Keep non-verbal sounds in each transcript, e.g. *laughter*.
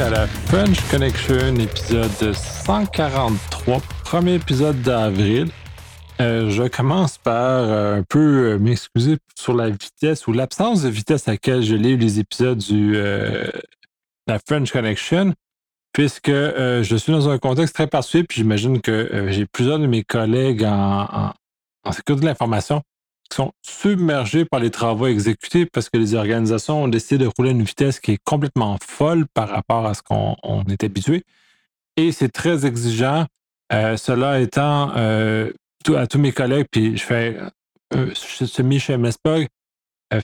à la French Connection, épisode 143, premier épisode d'avril. Euh, je commence par euh, un peu euh, m'excuser sur la vitesse ou l'absence de vitesse à laquelle je lis les épisodes de la French Connection, puisque je suis dans un contexte très particulier, puis j'imagine que j'ai plusieurs de mes collègues en, en sécurité de l'information sont submergés par les travaux exécutés parce que les organisations ont décidé de rouler à une vitesse qui est complètement folle par rapport à ce qu'on est habitué. Et c'est très exigeant. Euh, cela étant, euh, à tous mes collègues, puis je fais euh, semi chez MSPOG,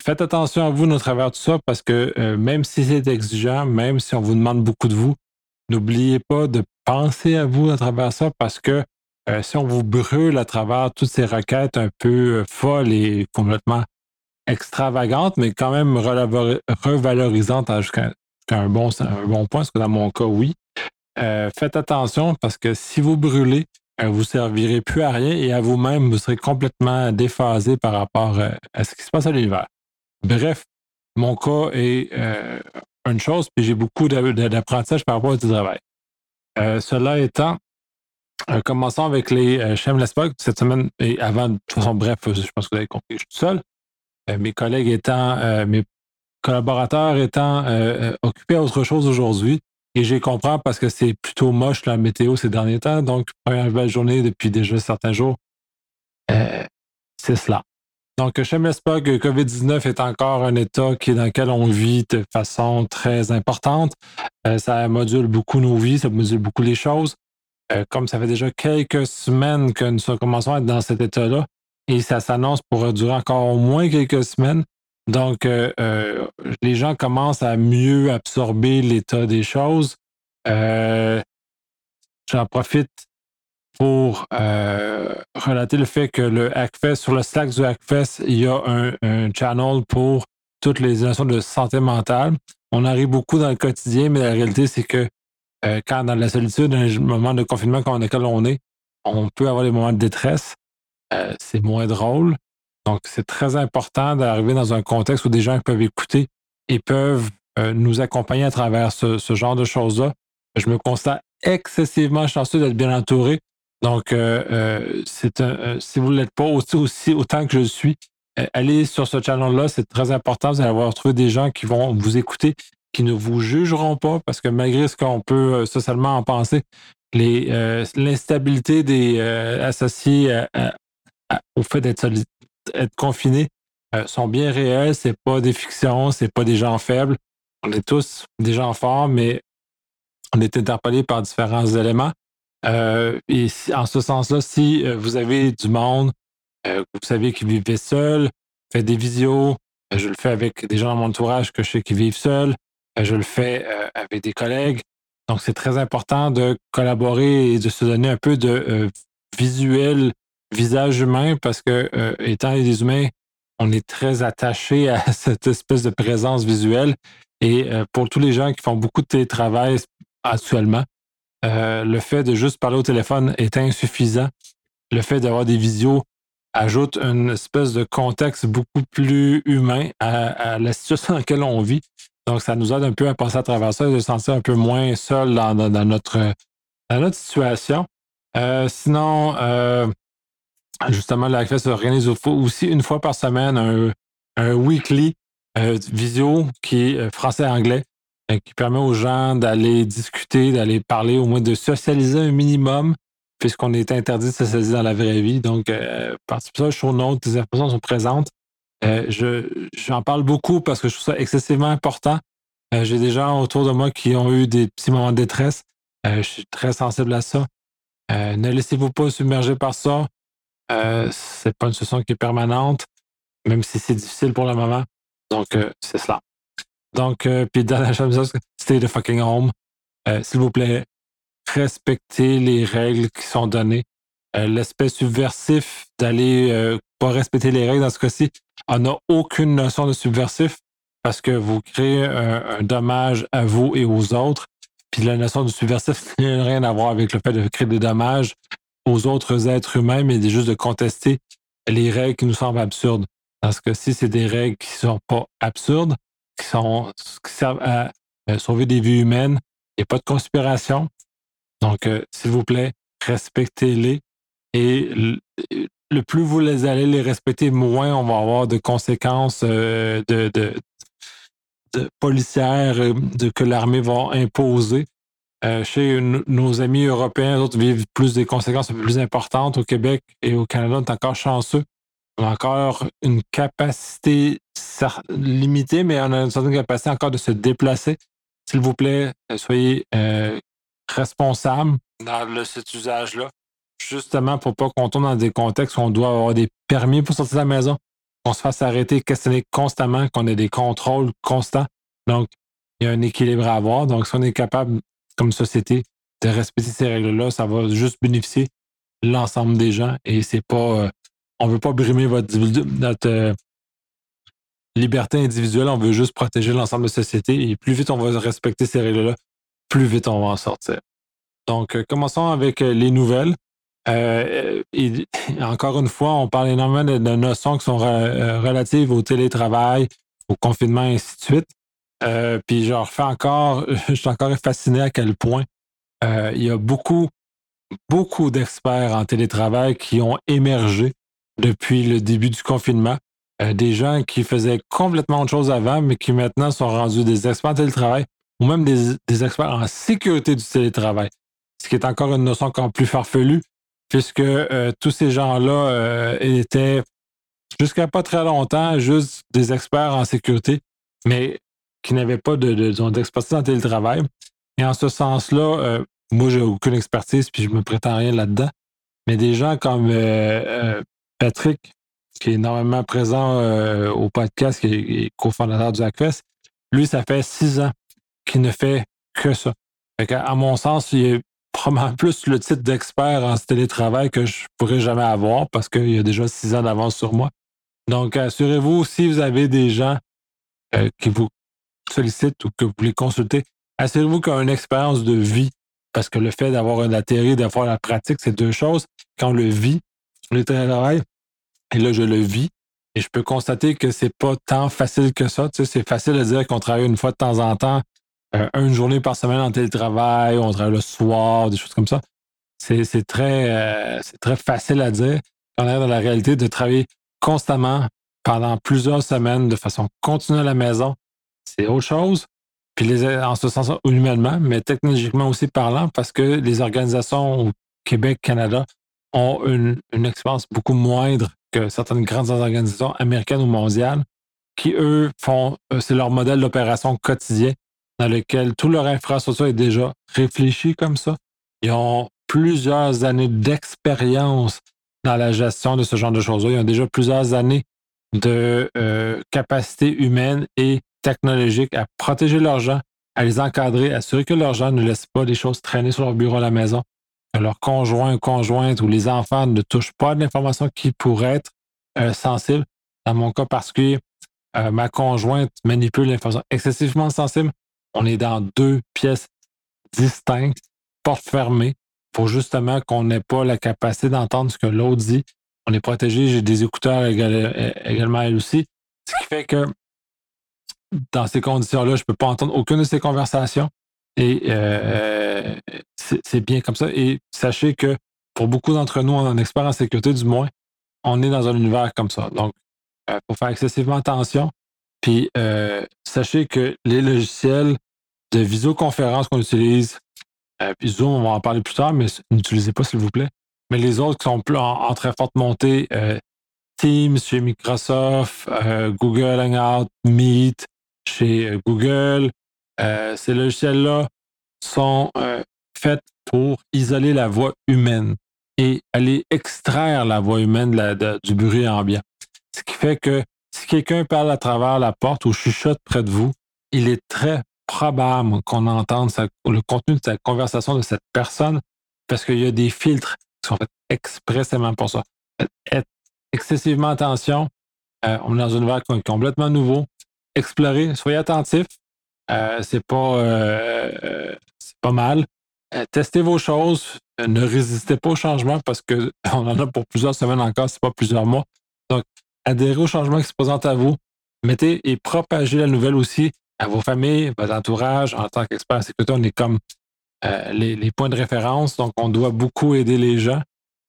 faites attention à vous à travers tout ça parce que même si c'est exigeant, même si on vous demande beaucoup de vous, n'oubliez pas de penser à vous à travers ça parce que euh, si on vous brûle à travers toutes ces requêtes un peu euh, folles et complètement extravagantes, mais quand même revalorisantes jusqu'à un bon, un bon point, parce que dans mon cas, oui. Euh, faites attention parce que si vous brûlez, vous ne servirez plus à rien et à vous-même, vous serez complètement déphasé par rapport à ce qui se passe à l'univers. Bref, mon cas est une chose, puis j'ai beaucoup d'apprentissage par rapport au travail. cela étant, euh, commençons avec les euh, Shameless cette semaine et avant, de toute façon, bref, je pense que vous avez compris, je suis tout seul. Euh, mes collègues étant, euh, mes collaborateurs étant occupés à autre chose aujourd'hui. Et j'ai compris parce que c'est plutôt moche la météo ces derniers temps. Donc, première belle journée depuis déjà certains jours. c'est cela. Donc, Shameless COVID-19 est encore un état qui, dans lequel on vit de façon très importante. ça module beaucoup nos vies, ça module beaucoup les choses. Euh, comme ça fait déjà quelques semaines que nous commençons à être dans cet état-là, et ça s'annonce pour durer encore au moins quelques semaines. Donc, euh, euh, les gens commencent à mieux absorber l'état des choses. J'en profite pour relater le fait que le Hackfest, sur le Slack du Hackfest, il y a un, un channel pour toutes les notions de santé mentale. On arrive beaucoup dans le quotidien, mais la réalité, c'est que euh, quand dans la solitude, un moment de confinement comme lequel on est, on peut avoir des moments de détresse. Euh, c'est moins drôle. Donc, c'est très important d'arriver dans un contexte où des gens peuvent écouter et peuvent euh, nous accompagner à travers ce, genre de choses-là. Je me constate excessivement chanceux d'être bien entouré. Donc, c'est si vous ne l'êtes pas aussi, aussi, autant que je le suis, allez sur ce channel-là, c'est très important. Vous allez avoir trouvé des gens qui vont vous écouter qui ne vous jugeront pas parce que malgré ce qu'on peut euh, socialement en penser, euh, l'instabilité des euh, associés au fait d'être être confinés sont bien réels. C'est pas des fictions, c'est pas des gens faibles. On est tous des gens forts, mais on est interpellés par différents éléments. et en ce sens-là, si vous avez du monde, vous savez qu'ils vivent seuls, faites des visios. je le fais avec des gens dans mon entourage que je sais qui vivent seuls. Euh, je le fais euh, avec des collègues. Donc, c'est très important de collaborer et de se donner un peu de euh, visuel, visage humain, parce que étant des humains, on est très attaché à *laughs* cette espèce de présence visuelle. Et pour tous les gens qui font beaucoup de télétravail actuellement, le fait de juste parler au téléphone est insuffisant. Le fait d'avoir des visios ajoute une espèce de contexte beaucoup plus humain à la situation *laughs* dans laquelle on vit. Donc, ça nous aide un peu à passer à travers ça et de se sentir un peu moins seul dans, notre, notre situation. Euh, sinon, euh, justement, la se organise aussi une fois par semaine un, weekly euh, visio qui est français-anglais, qui permet aux gens d'aller discuter, d'aller parler, au moins de socialiser un minimum, puisqu'on est interdit de socialiser dans la vraie vie. Donc, par ça, show notes, des informations sont présentes. Euh, je, j'en parle beaucoup parce que je trouve ça excessivement important. Euh, j'ai des gens autour de moi qui ont eu des petits moments de détresse. Euh, je suis très sensible à ça. ne laissez-vous pas submerger par ça. c'est pas une situation qui est permanente, même si c'est difficile pour le moment. Donc, c'est cela. Donc, puis dans la chambre, stay the fucking home. S'il vous plaît, respectez les règles qui sont données. L'aspect subversif d'aller respecter les règles dans ce cas-ci, on n'a aucune notion de subversif parce que vous créez un, dommage à vous et aux autres. Puis la notion de subversif *laughs* n'a rien à voir avec le fait de créer des dommages aux autres êtres humains, mais juste de contester les règles qui nous semblent absurdes. Parce que si c'est des règles qui ne sont pas absurdes, qui, sont, qui servent à sauver des vies humaines, Il n'y a pas de conspiration. Donc, s'il vous plaît, respectez-les. Et le plus vous les allez les respecter, moins on va avoir de conséquences de, de, policières de, que l'armée va imposer. chez nos amis européens, d'autres vivent plus des conséquences plus importantes. Au Québec et au Canada, on est encore chanceux. On a encore une capacité limitée, mais on a une certaine capacité encore de se déplacer. S'il vous plaît, soyez responsable dans cet usage-là, justement pour pas qu'on tombe dans des contextes où on doit avoir des permis pour sortir de la maison, qu'on se fasse arrêter, questionner constamment, qu'on ait des contrôles constants. Donc, il y a un équilibre à avoir. Donc, si on est capable, comme société, de respecter ces règles-là, ça va juste bénéficier l'ensemble des gens et c'est pas. Euh, on veut pas brimer notre euh, liberté individuelle, on veut juste protéger l'ensemble de la société et plus vite on va respecter ces règles-là, plus vite on va en sortir. Donc, euh, commençons avec euh, les nouvelles. Euh, encore une fois, on parle énormément de, notions qui sont relatives au télétravail, au confinement, et ainsi de suite. puis je refais encore, *laughs* je suis encore fasciné à quel point il y a beaucoup, beaucoup d'experts en télétravail qui ont émergé depuis le début du confinement. des gens qui faisaient complètement autre chose avant, mais qui maintenant sont rendus des experts en télétravail ou même des experts en sécurité du télétravail ce qui est encore une notion encore plus farfelue, puisque euh, tous ces gens-là euh, étaient jusqu'à pas très longtemps juste des experts en sécurité, mais qui n'avaient pas d'expertise de, en télétravail. Et en ce sens-là, euh, moi, j'ai aucune expertise, puis je me prétends rien là-dedans. Mais des gens comme Patrick, qui est énormément présent au podcast, qui est, cofondateur du Hackfest, lui, ça fait six ans qu'il ne fait que ça. à mon sens, il est probablement plus le titre d'expert en télétravail que je pourrais jamais avoir parce qu'il y a déjà six ans d'avance sur moi. Donc, assurez-vous, si vous avez des gens euh, qui vous sollicitent ou que vous les consultez, assurez-vous qu'il y a une expérience de vie parce que le fait d'avoir un atterri, d'avoir la pratique, c'est deux choses. Quand on le vit, le télétravail, et là, je le vis, et je peux constater que c'est pas tant facile que ça. Tu sais, c'est facile de dire qu'on travaille une fois de temps en temps euh, une journée par semaine en télétravail, on travaille le soir, des choses comme ça. C'est très, euh, très facile à dire. On est dans la réalité de travailler constamment pendant plusieurs semaines de façon continue à la maison. C'est autre chose. Puis les, en ce sens humainement, mais technologiquement aussi parlant, parce que les organisations au Québec, Canada ont une, une expérience beaucoup moindre que certaines grandes organisations américaines ou mondiales qui, eux, font, euh, c'est leur modèle d'opération quotidien dans lequel toute leur infrastructure est déjà réfléchie comme ça. Ils ont plusieurs années d'expérience dans la gestion de ce genre de choses-là. Ils ont déjà plusieurs années de euh, capacité humaine et technologique à protéger leurs gens, à les encadrer, à assurer que leurs gens ne laissent pas des choses traîner sur leur bureau à la maison, que leurs conjoints, conjointes ou les enfants ne touchent pas de l'information qui pourrait être euh, sensible. Dans mon cas particulier, euh, ma conjointe manipule l'information excessivement sensible on est dans deux pièces distinctes, portes fermées, pour justement qu'on n'ait pas la capacité d'entendre ce que l'autre dit. On est protégé, j'ai des écouteurs également elle aussi. Ce qui fait que dans ces conditions-là, je ne peux pas entendre aucune de ces conversations. Et euh, c'est bien comme ça. Et sachez que pour beaucoup d'entre nous, en expert en sécurité du moins, on est dans un univers comme ça. Donc, il euh, faut faire excessivement attention. Puis, euh, sachez que les logiciels de visioconférence qu'on utilise, euh, puis Zoom, on va en parler plus tard, mais n'utilisez pas, s'il vous plaît. Mais les autres qui sont plus en, très forte montée, euh, Teams chez Microsoft, Google Hangout, Meet chez Google, ces logiciels-là sont faits pour isoler la voix humaine et aller extraire la voix humaine du bruit ambiant. Ce qui fait que quelqu'un parle à travers la porte ou chuchote près de vous, il est très probable qu'on entende le contenu de cette conversation de cette personne parce qu'il y a des filtres qui sont faits expressément pour ça. Faites excessivement attention. Euh, on est dans un univers complètement nouveau. Explorez, soyez attentifs. Euh, c'est pas, euh, pas mal. testez vos choses. ne résistez pas au changement parce qu'on *laughs* en a pour plusieurs semaines encore, c'est pas plusieurs mois. Adhérez aux changements qui se présentent à vous, mettez et propagez la nouvelle aussi à vos familles, votre entourage. En tant qu'expert en sécurité, on est comme les, points de référence. Donc, on doit beaucoup aider les gens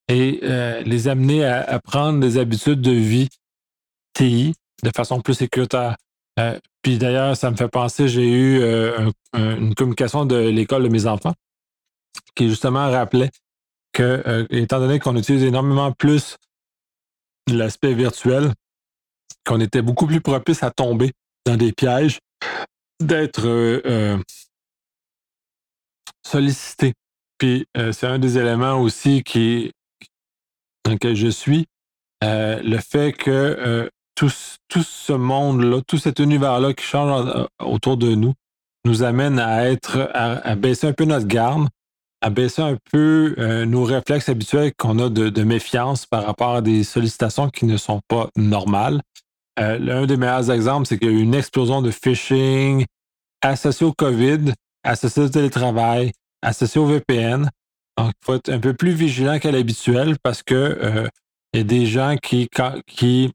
et les amener à, prendre des habitudes de vie TI de façon plus sécuritaire. puis d'ailleurs, ça me fait penser, j'ai eu une communication de l'école de mes enfants qui justement rappelait que, étant donné qu'on utilise énormément plus l'aspect virtuel, qu'on était beaucoup plus propice à tomber dans des pièges, d'être euh, euh, sollicité. Puis euh, c'est un des éléments aussi qui dans lequel je suis, le fait que tout, tout, ce monde-là, tout cet univers-là qui change autour de nous, nous amène à être, à, baisser un peu notre garde, à baisser un peu nos réflexes habituels qu'on a de, méfiance par rapport à des sollicitations qui ne sont pas normales. Euh, l'un des meilleurs exemples, c'est qu'il y a eu une explosion de phishing associée au COVID, associée au télétravail, associée au VPN. Donc, il faut être un peu plus vigilant qu'à l'habituel parce que euh, il y a des gens qui,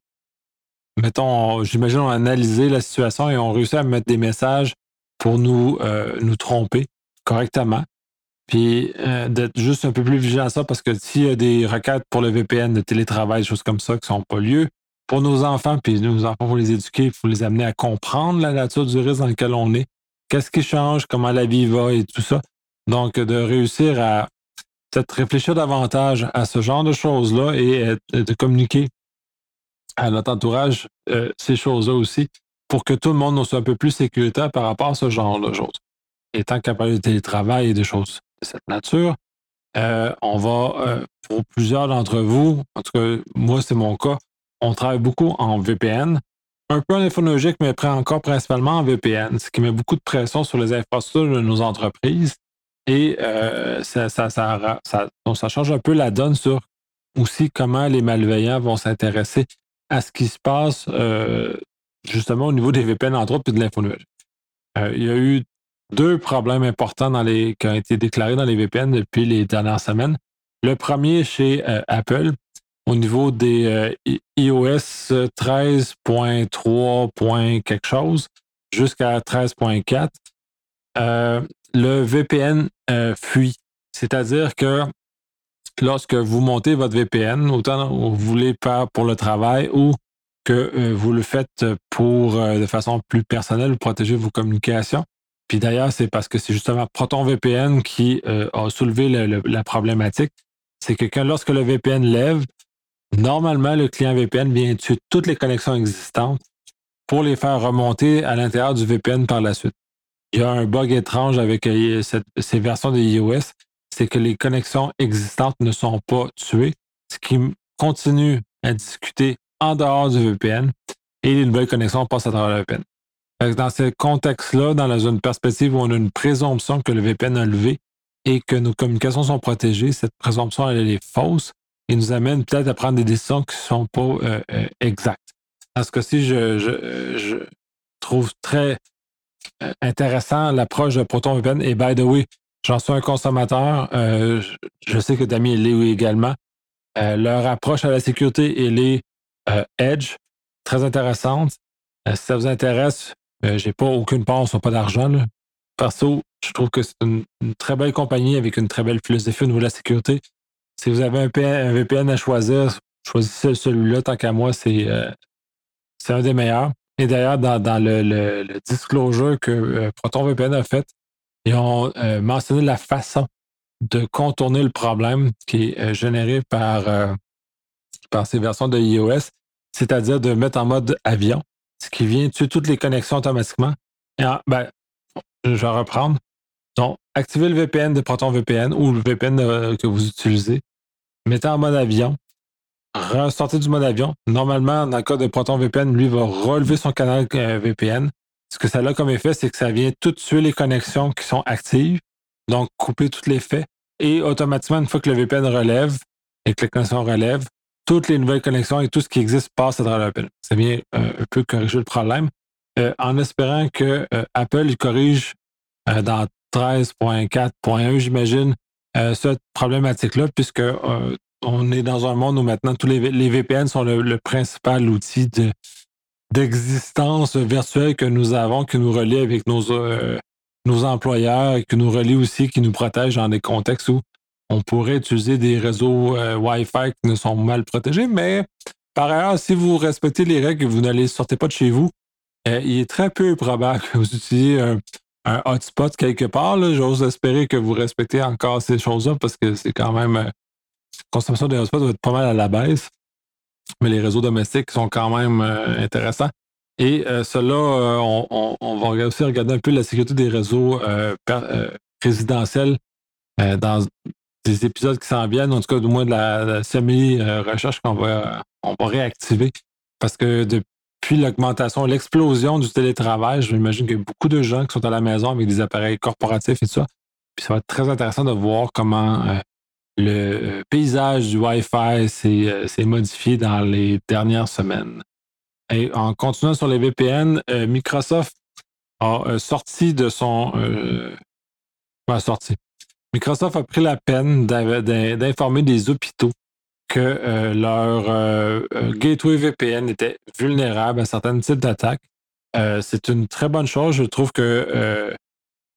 mettons, j'imagine, ont analysé la situation et ont réussi à mettre des messages pour nous, euh, nous tromper correctement. Puis d'être juste un peu plus vigilant à ça parce que s'il y a des requêtes pour le VPN de télétravail, des choses comme ça qui ne sont pas lieu, pour nos enfants, puis nos enfants, faut les éduquer, il faut les amener à comprendre la nature du risque dans lequel on est, qu'est-ce qui change, comment la vie va et tout ça. Donc, de réussir à peut-être réfléchir davantage à ce genre de choses-là et, de communiquer à notre entourage euh, ces choses-là aussi pour que tout le monde soit un peu plus sécuritaire par rapport à ce genre de choses. Et tant qu'à parler de télétravail et des choses de cette nature, euh, on va, euh, pour plusieurs d'entre vous, en tout cas, moi, c'est mon cas, on travaille beaucoup en VPN, un peu en infonologique, mais encore principalement en VPN, ce qui met beaucoup de pression sur les infrastructures de nos entreprises. Et euh, ça, change un peu la donne sur aussi comment les malveillants vont s'intéresser à ce qui se passe justement au niveau des VPN, entre autres, et de l'infonologique. Euh, il y a eu deux problèmes importants qui ont été déclarés dans les VPN depuis les dernières semaines. Le premier chez Apple, au niveau des euh, iOS 13.3. quelque chose jusqu'à 13.4, euh, le VPN euh, fuit. C'est-à-dire que lorsque vous montez votre VPN, autant vous voulez faire pour le travail ou que vous le faites pour de façon plus personnelle protéger vos communications. Puis d'ailleurs, c'est parce que c'est justement ProtonVPN qui a soulevé la problématique. C'est que lorsque le VPN lève, Normalement, le client VPN vient tuer toutes les connexions existantes pour les faire remonter à l'intérieur du VPN par la suite. Il y a un bug étrange avec euh, ces versions de iOS, c'est que les connexions existantes ne sont pas tuées, ce qui continue à discuter en dehors du VPN et les nouvelles connexions passent à travers le VPN. Dans ce contexte-là, dans zone perspective où on a une présomption que le VPN a levé et que nos communications sont protégées, cette présomption elle est fausse et nous amène peut-être à prendre des décisions qui ne sont pas euh, euh, exactes. Dans ce cas-ci, je, trouve très euh, intéressant l'approche de ProtonVPN. Et by the way, j'en suis un consommateur. je, sais que Damien l'est également. leur approche à la sécurité, elle est Edge, très intéressante. si ça vous intéresse, j'ai pas aucune part, on pas d'argent. Perso, je trouve que c'est une, très belle compagnie avec une très belle philosophie au niveau de la sécurité. Si vous avez un, VPN à choisir, choisissez celui-là, tant qu'à moi, euh, c'est un des meilleurs. Et d'ailleurs, dans, le, disclosure que euh, ProtonVPN a fait, ils ont euh, mentionné la façon de contourner le problème qui est généré par, par ces versions de iOS, c'est-à-dire de mettre en mode avion, ce qui vient tuer toutes les connexions automatiquement? Et ben, je vais reprendre. Donc, activez le VPN de ProtonVPN ou le VPN euh, que vous utilisez. Mettez en mode avion. Ressortez du mode avion. Normalement, dans le cas de ProtonVPN, lui va relever son canal euh, VPN. Ce que ça a comme effet, c'est que ça vient tout tuer les connexions qui sont actives, donc couper tous les faits. Et automatiquement, une fois que le VPN relève et que la connexion relève, toutes les nouvelles connexions et tout ce qui existe passe à travers le VPN. Ça vient euh, un peu corriger le problème. en espérant que Apple corrige dans 13.4.1, j'imagine, euh, cette problématique-là, puisque euh, on est dans un monde où maintenant tous les, VPN sont le, principal outil d'existence virtuelle que nous avons, qui nous relie avec nos, employeurs qui nous relie aussi, qui nous protège dans des contextes où on pourrait utiliser des réseaux Wi-Fi qui ne sont mal protégés, mais par ailleurs, si vous respectez les règles et vous ne sortez pas de chez vous, il est très peu probable que vous utilisiez un, hotspot quelque part. J'ose espérer que vous respectez encore ces choses-là parce que c'est quand même. la consommation des hotspots doit être pas mal à la baisse. Mais les réseaux domestiques sont quand même intéressants. Et cela, on, va aussi regarder un peu la sécurité des réseaux résidentiels dans des épisodes qui s'en viennent, en tout cas, du moins de la, semi-recherche qu'on va, on va réactiver. Parce que depuis l'augmentation, l'explosion du télétravail, j'imagine qu'il y a beaucoup de gens qui sont à la maison avec des appareils corporatifs et tout ça. Puis ça va être très intéressant de voir comment le paysage du Wi-Fi s'est modifié dans les dernières semaines. En continuant sur les VPN, euh, Microsoft a euh, sorti de son. Euh, sorti? Microsoft a pris la peine d'informer des hôpitaux que leur gateway VPN était vulnérable à certains types d'attaques. C'est une très bonne chose. Je trouve que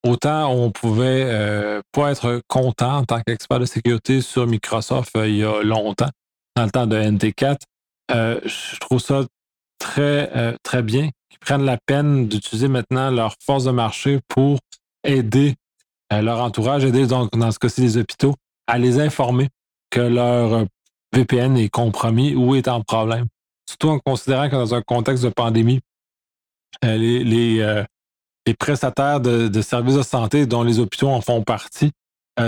autant on pouvait pas être content en tant qu'expert de sécurité sur Microsoft il y a longtemps, dans le temps de NT4. je trouve ça très, euh, très bien, qui prennent la peine d'utiliser maintenant leur force de marché pour aider euh, leur entourage, aider donc dans ce cas-ci les hôpitaux, à les informer que leur euh, VPN est compromis ou est en problème. Surtout en considérant que dans un contexte de pandémie, les, les, prestataires de, services de santé dont les hôpitaux en font partie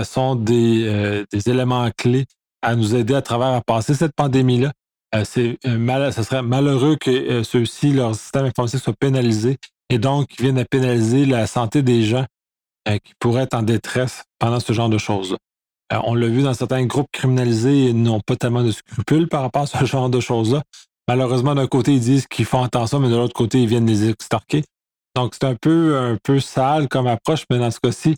sont des, éléments clés à nous aider à travers à passer cette pandémie-là euh, c'est euh, mal, ce serait malheureux que euh, ceux-ci, leur système informatique soit pénalisé et donc viennent à pénaliser la santé des gens qui pourraient être en détresse pendant ce genre de choses. on l'a vu dans certains groupes criminalisés, ils n'ont pas tellement de scrupules par rapport à ce *laughs* genre de choses-là. Malheureusement, d'un côté, ils disent qu'ils font attention, mais de l'autre côté, ils viennent les extorquer. Donc, c'est un peu, un peu sale comme approche, mais dans ce cas-ci,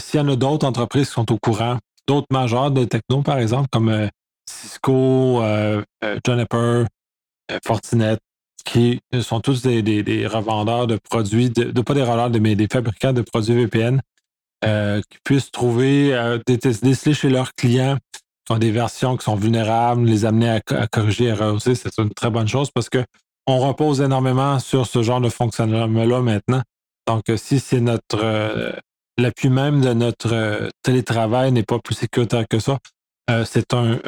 s'il y en a d'autres entreprises qui sont au courant, d'autres majeurs de techno, par exemple, comme Cisco, euh, euh, Juniper, euh, Fortinet, qui sont tous des, revendeurs de produits, de, pas des revendeurs, mais des fabricants de produits VPN, qui puissent trouver, déceler chez leurs clients qui ont des versions qui sont vulnérables, les amener à, corriger, à rehausser. C'est une très bonne chose parce que on repose énormément sur ce genre de fonctionnement-là maintenant. Donc, si c'est notre l'appui même de notre télétravail n'est pas plus sécuritaire que ça, c'est un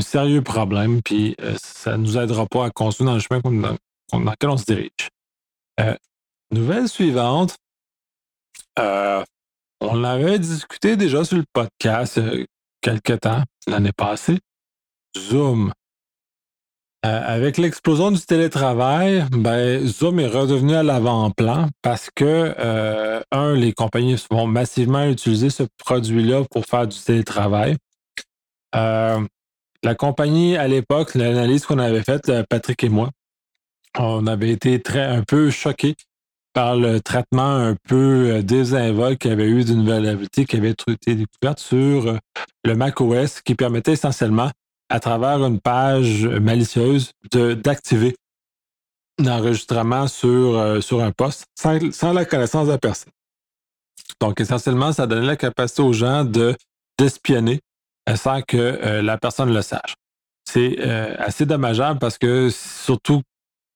sérieux problème, puis euh, ça ne nous aidera pas à construire dans le chemin dans, lequel on se dirige. Euh, nouvelle suivante. Euh, on avait discuté déjà sur le podcast quelque temps, l'année passée. Zoom. avec l'explosion du télétravail, ben, Zoom est redevenu à l'avant-plan parce que, un, les compagnies vont massivement utiliser ce produit-là pour faire du télétravail. La compagnie, à l'époque, l'analyse qu'on avait faite, euh, Patrick et moi, on avait été un peu choqués par le traitement un peu euh, désinvolte qu'il y avait eu d'une vulnérabilité qui avait été découverte sur euh, le macOS qui permettait essentiellement, à travers une page malicieuse, d'activer l'enregistrement sur, sur un poste sans, la connaissance de la personne. Donc, essentiellement, ça donnait la capacité aux gens de d'espionner sans que euh, la personne le sache. C'est euh, assez dommageable parce que surtout,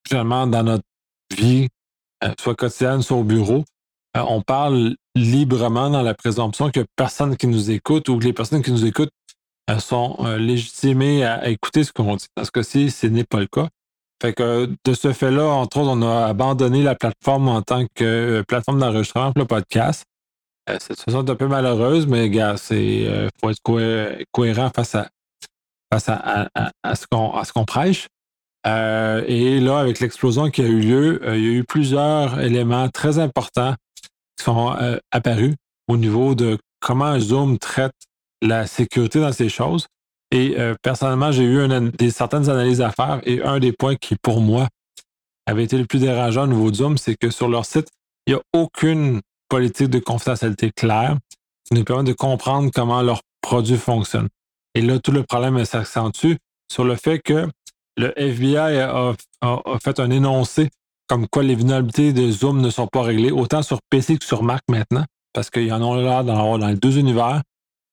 finalement, dans notre vie, euh, soit quotidienne, soit au bureau, on parle librement dans la présomption que personne qui nous écoute ou que les personnes qui nous écoutent sont légitimées à, écouter ce qu'on dit. Dans ce cas-ci, ce n'est pas le cas. Fait que de ce fait-là, entre autres, on a abandonné la plateforme en tant que plateforme d'enregistrement pour le podcast. Euh, cette situation est un peu malheureuse, mais gars, c'est euh, faut être cohérent face à face à, ce qu'on prêche. Euh, et là, avec l'explosion qui a eu lieu, il y a eu plusieurs éléments très importants qui sont apparus au niveau de comment Zoom traite la sécurité dans ces choses. Et personnellement, j'ai eu des, certaines analyses à faire et un des points qui, pour moi, avait été le plus dérangeant au niveau de Zoom, c'est que sur leur site, il n'y a aucune politique de confidentialité claire qui nous permet de comprendre comment leurs produits fonctionnent. Et là, tout le problème s'accentue sur le fait que le FBI a, fait un énoncé comme quoi les vulnérabilités de Zoom ne sont pas réglées, autant sur PC que sur Mac maintenant, parce qu'ils en ont là dans, les deux univers,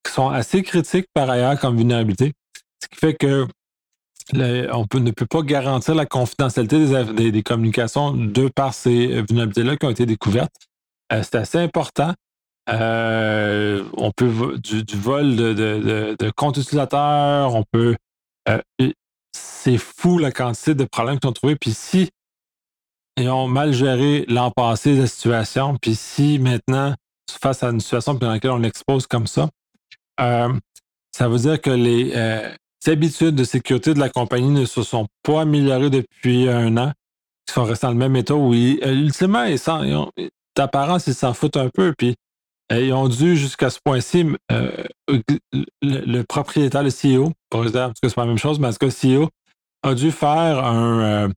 qui sont assez critiques par ailleurs comme vulnérabilité. Ce qui fait que ne peut pas garantir la confidentialité des, communications de par ces vulnérabilités-là qui ont été découvertes. Euh, c'est assez important. Euh, on peut du, vol de, de, comptes utilisateurs, on peut. Euh, c'est fou la quantité de problèmes qu'ils ont trouvés. Puis si ils ont mal géré l'an passé la situation, puis si maintenant, face à une situation dans laquelle on l'expose comme ça, ça veut dire que les, habitudes de sécurité de la compagnie ne se sont pas améliorées depuis un an. Ils sont restés dans le même état où, ils, ultimement, d'apparence, ils s'en foutent un peu. Puis, euh, ils ont dû, jusqu'à ce point-ci, euh, le, propriétaire, le CEO, pour dire, parce que c'est pas la même chose, mais en tout cas, le CEO, a dû faire un,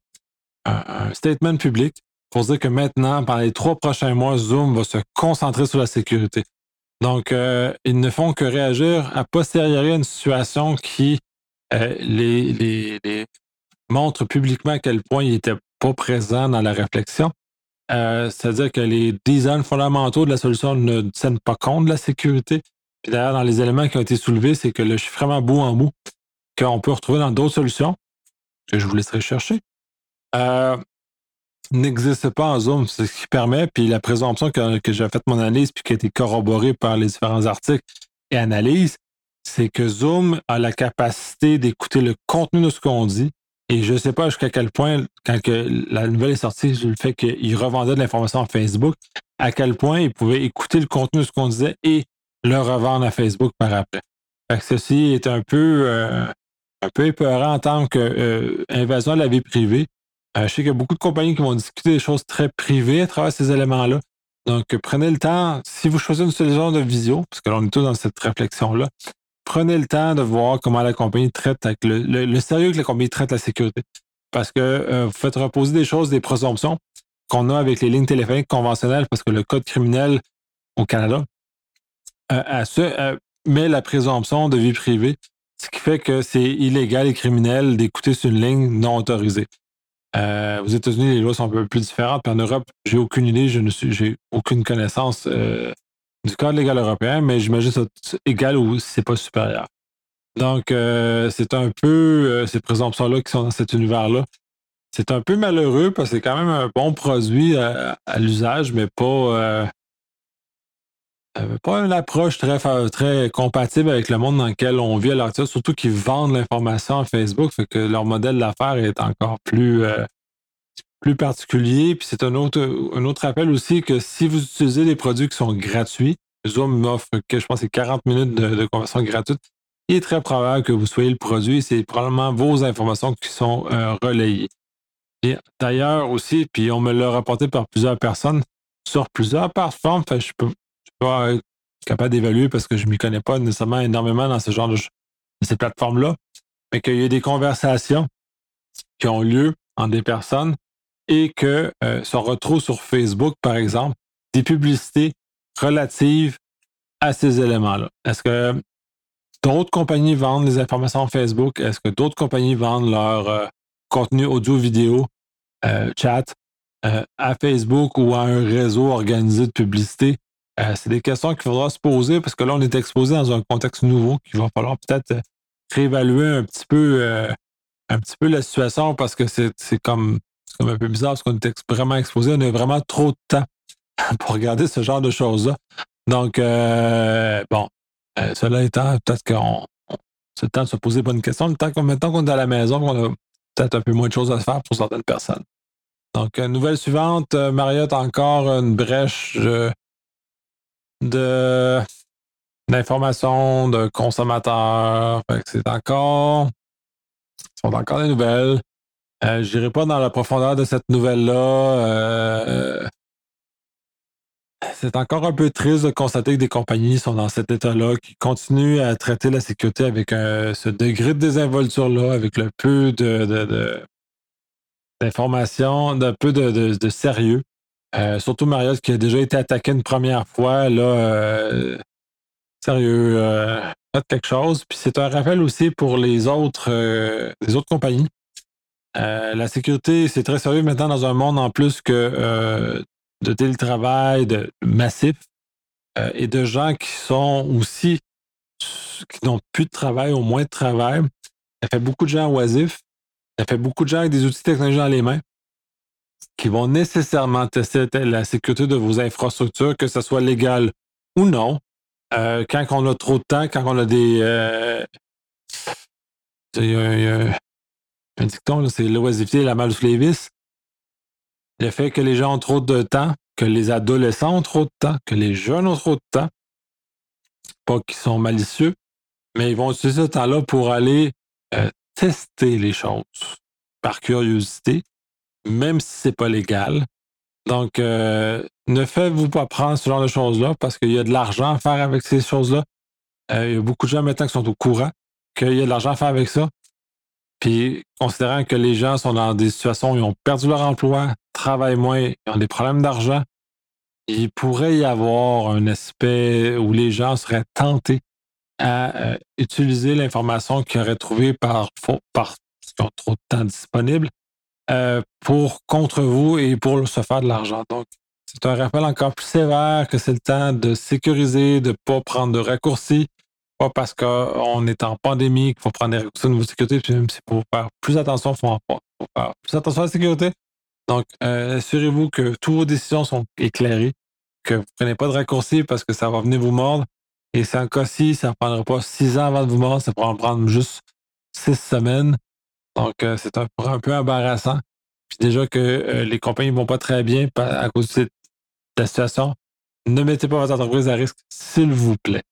statement public pour dire que maintenant, pendant les trois prochains mois, Zoom va se concentrer sur la sécurité. Donc, ils ne font que réagir à posteriori à une situation qui euh, les, montrent publiquement à quel point ils n'étaient pas présents dans la réflexion. Euh, c'est-à-dire que les designs fondamentaux de la solution ne tiennent pas compte de la sécurité. Puis d'ailleurs, dans les éléments qui ont été soulevés, c'est que le chiffrement bout en bout qu'on peut retrouver dans d'autres solutions, que je vous laisserai chercher, euh, n'existe pas en Zoom. C'est ce qui permet, puis la présomption que, que j'ai fait mon analyse, puis qui a été corroborée par les différents articles et analyses, c'est que Zoom a la capacité d'écouter le contenu de ce qu'on dit. Et je ne sais pas jusqu'à quel point, quand la nouvelle est sortie, le fait qu'il revendait de l'information à Facebook, à quel point il pouvait écouter le contenu de ce qu'on disait et le revendre à Facebook par après. ceci est un peu, euh, un peu épeurant en tant qu'invasion euh, de la vie privée. Euh, je sais qu'il y a beaucoup de compagnies qui vont discuter des choses très privées à travers ces éléments-là. Donc, prenez le temps, si vous choisissez une solution de visio, parce que l'on est tous dans cette réflexion-là, prenez le temps de voir comment la compagnie traite avec le, sérieux que la compagnie traite la sécurité. Parce que euh, vous faites reposer des choses, des présomptions qu'on a avec les lignes téléphoniques conventionnelles, parce que le code criminel au Canada euh, met la présomption de vie privée, ce qui fait que c'est illégal et criminel d'écouter sur une ligne non autorisée. Euh, aux États-Unis, les lois sont un peu plus différentes. Puis en Europe, j'ai aucune idée, je ne j'ai aucune connaissance du code légal européen, mais j'imagine que c'est égal ou c'est pas supérieur. Donc, euh, c'est un peu euh, ces présomptions-là qui sont dans cet univers-là. C'est un peu malheureux parce que c'est quand même un bon produit à, l'usage, mais pas, euh, pas une approche très, très compatible avec le monde dans lequel on vit à l'heure surtout qu'ils vendent l'information à Facebook, fait que leur modèle d'affaires est encore plus plus particulier. Puis c'est un autre, un autre appel aussi que si vous utilisez des produits qui sont gratuits, Zoom m'offre que je pense c'est 40 minutes de, conversation gratuite. Il est très probable que vous soyez le produit. C'est probablement vos informations qui sont euh, relayées. D'ailleurs aussi, puis on me l'a rapporté par plusieurs personnes sur plusieurs plateformes. je ne suis pas capable d'évaluer parce que je ne m'y connais pas nécessairement énormément dans ce genre de, de ces plateformes-là. Mais qu'il y a des conversations qui ont lieu entre des personnes et que euh, se retrouve sur Facebook, par exemple, des publicités relatives à ces éléments-là. Est-ce que d'autres compagnies vendent des informations Facebook? Est-ce que d'autres compagnies vendent leur euh, contenu audio-vidéo, euh, chat à Facebook ou à un réseau organisé de publicité? c'est des questions qu'il faudra se poser parce que là, on est exposé dans un contexte nouveau qu'il va falloir peut-être réévaluer un petit peu un petit peu la situation parce que c'est comme c'est comme un peu bizarre parce qu'on est vraiment exposé. On a vraiment trop de temps *laughs* pour regarder ce genre de choses-là. Donc, euh, bon, euh, cela étant, peut-être qu'on c'est le temps de se poser bonnes questions. Le temps qu'on maintenant qu'on est à la maison, on a peut-être un peu moins de choses à faire pour certaines personnes. Donc, euh, nouvelle suivante, Marriott a encore une brèche d'informations de consommateurs. C'est encore. Ce sont encore des nouvelles. Euh, je n'irai pas dans la profondeur de cette nouvelle-là. Euh, c'est encore un peu triste de constater que des compagnies sont dans cet état-là, qui continuent à traiter la sécurité avec ce degré de désinvolture-là, avec le peu de, d'informations, de, peu de, sérieux. Euh, surtout Marriott qui a déjà été attaqué une première fois. Là, sérieux, faites quelque chose. Puis c'est un rappel aussi pour les autres, les autres compagnies la sécurité, c'est très sérieux maintenant dans un monde en plus que de télétravail de massif et de gens qui sont aussi qui n'ont plus de travail, au moins de travail. Ça fait beaucoup de gens oisifs. Ça fait beaucoup de gens avec des outils technologiques dans les mains qui vont nécessairement tester la sécurité de vos infrastructures, que ce soit légal ou non. Euh, quand on a trop de temps, quand on a des. Euh, il y a, un dicton, c'est l'oisiveté et la mal vis. Le fait que les gens ont trop de temps, que les adolescents ont trop de temps, que les jeunes ont trop de temps, pas qu'ils sont malicieux, mais ils vont utiliser ce temps-là pour aller euh, tester les choses par curiosité, même si c'est pas légal. Donc, euh, ne faites-vous pas prendre ce genre de choses-là parce qu'il y a de l'argent à faire avec ces choses-là. Euh, il y a beaucoup de gens maintenant qui sont au courant qu'il y a de l'argent à faire avec ça. Puis, considérant que les gens sont dans des situations où ils ont perdu leur emploi, travaillent moins, ils ont des problèmes d'argent, il pourrait y avoir un aspect où les gens seraient tentés à euh, utiliser l'information qu'ils auraient trouvée par, par qu'ils ont trop de temps disponible euh, pour contre vous et pour se faire de l'argent. Donc, c'est un rappel encore plus sévère que c'est le temps de sécuriser, de ne pas prendre de raccourcis, pas parce qu'on est en pandémie qu'il faut prendre des raccourcis de niveau sécurité, puis même si pour faire plus attention, il faut, faire plus attention à la sécurité. Donc, euh, assurez-vous que toutes vos décisions sont éclairées, que vous ne prenez pas de raccourcis parce que ça va venir vous mordre. Et c'est un cas-ci, ça ne prendra pas six ans avant de vous mordre, ça pourra en prendre juste six semaines. Donc, euh, c'est un, peu embarrassant. Puis déjà que euh, les compagnies ne vont pas très bien à cause de cette, situation, ne mettez pas votre entreprise à risque, s'il vous plaît.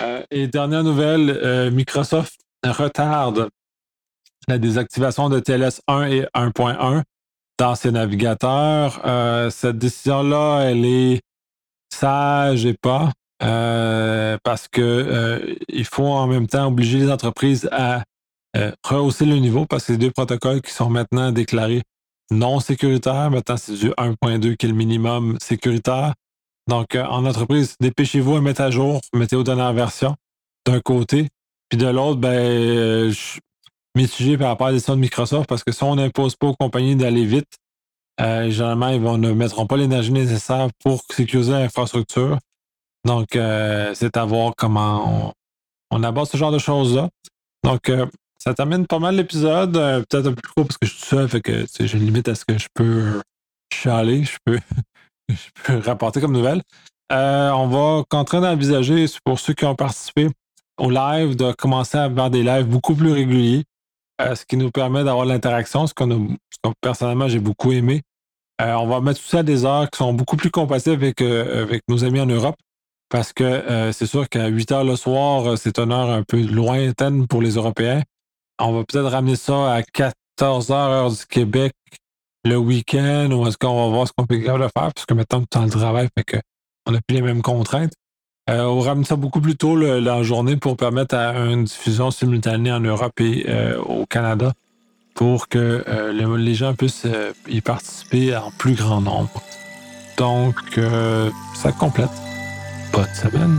Euh, et dernière nouvelle, Microsoft retarde la désactivation de TLS 1 et 1.1 dans ses navigateurs. cette décision-là, elle est sage et pas. parce que il faut en même temps obliger les entreprises à euh, rehausser le niveau parce que c'est deux protocoles qui sont maintenant déclarés non sécuritaires. Maintenant, c'est du 1.2 qui est le minimum sécuritaire. Donc, euh, en entreprise, dépêchez-vous à mettre à jour, mettez aux dernières versions d'un côté. Puis de l'autre, ben, euh, je suis mitigé par rapport à la de Microsoft parce que si on n'impose pas aux compagnies d'aller vite, généralement, ils vont, ne mettront pas l'énergie nécessaire pour sécuriser l'infrastructure. Donc, c'est à voir comment on, aborde ce genre de choses-là. Donc, ça termine pas mal l'épisode. Euh, peut-être un peu plus court parce que je suis seul, fait que une limite à ce que je peux chialer, je peux, *laughs* je peux rapporter comme nouvelle. Euh, on va contraindre d'envisager, pour ceux qui ont participé au live, de commencer à avoir des lives beaucoup plus réguliers, euh, ce qui nous permet d'avoir l'interaction, ce a, personnellement, j'ai beaucoup aimé. on va mettre tout ça à des heures qui sont beaucoup plus compatibles avec, avec nos amis en Europe. Parce que c'est sûr qu'à 8 heures le soir, c'est une heure un peu lointaine pour les Européens on va peut-être ramener ça à 14 h heure du Québec le week-end ou est-ce qu'on va voir ce qu'on peut faire, parce que maintenant, tout le travail fait qu'on n'a plus les mêmes contraintes. Euh, on ramener ça beaucoup plus tôt la journée pour permettre une diffusion simultanée en Europe et euh, au Canada pour que euh, les, gens puissent y participer en plus grand nombre. Donc, ça complète. Bonne semaine.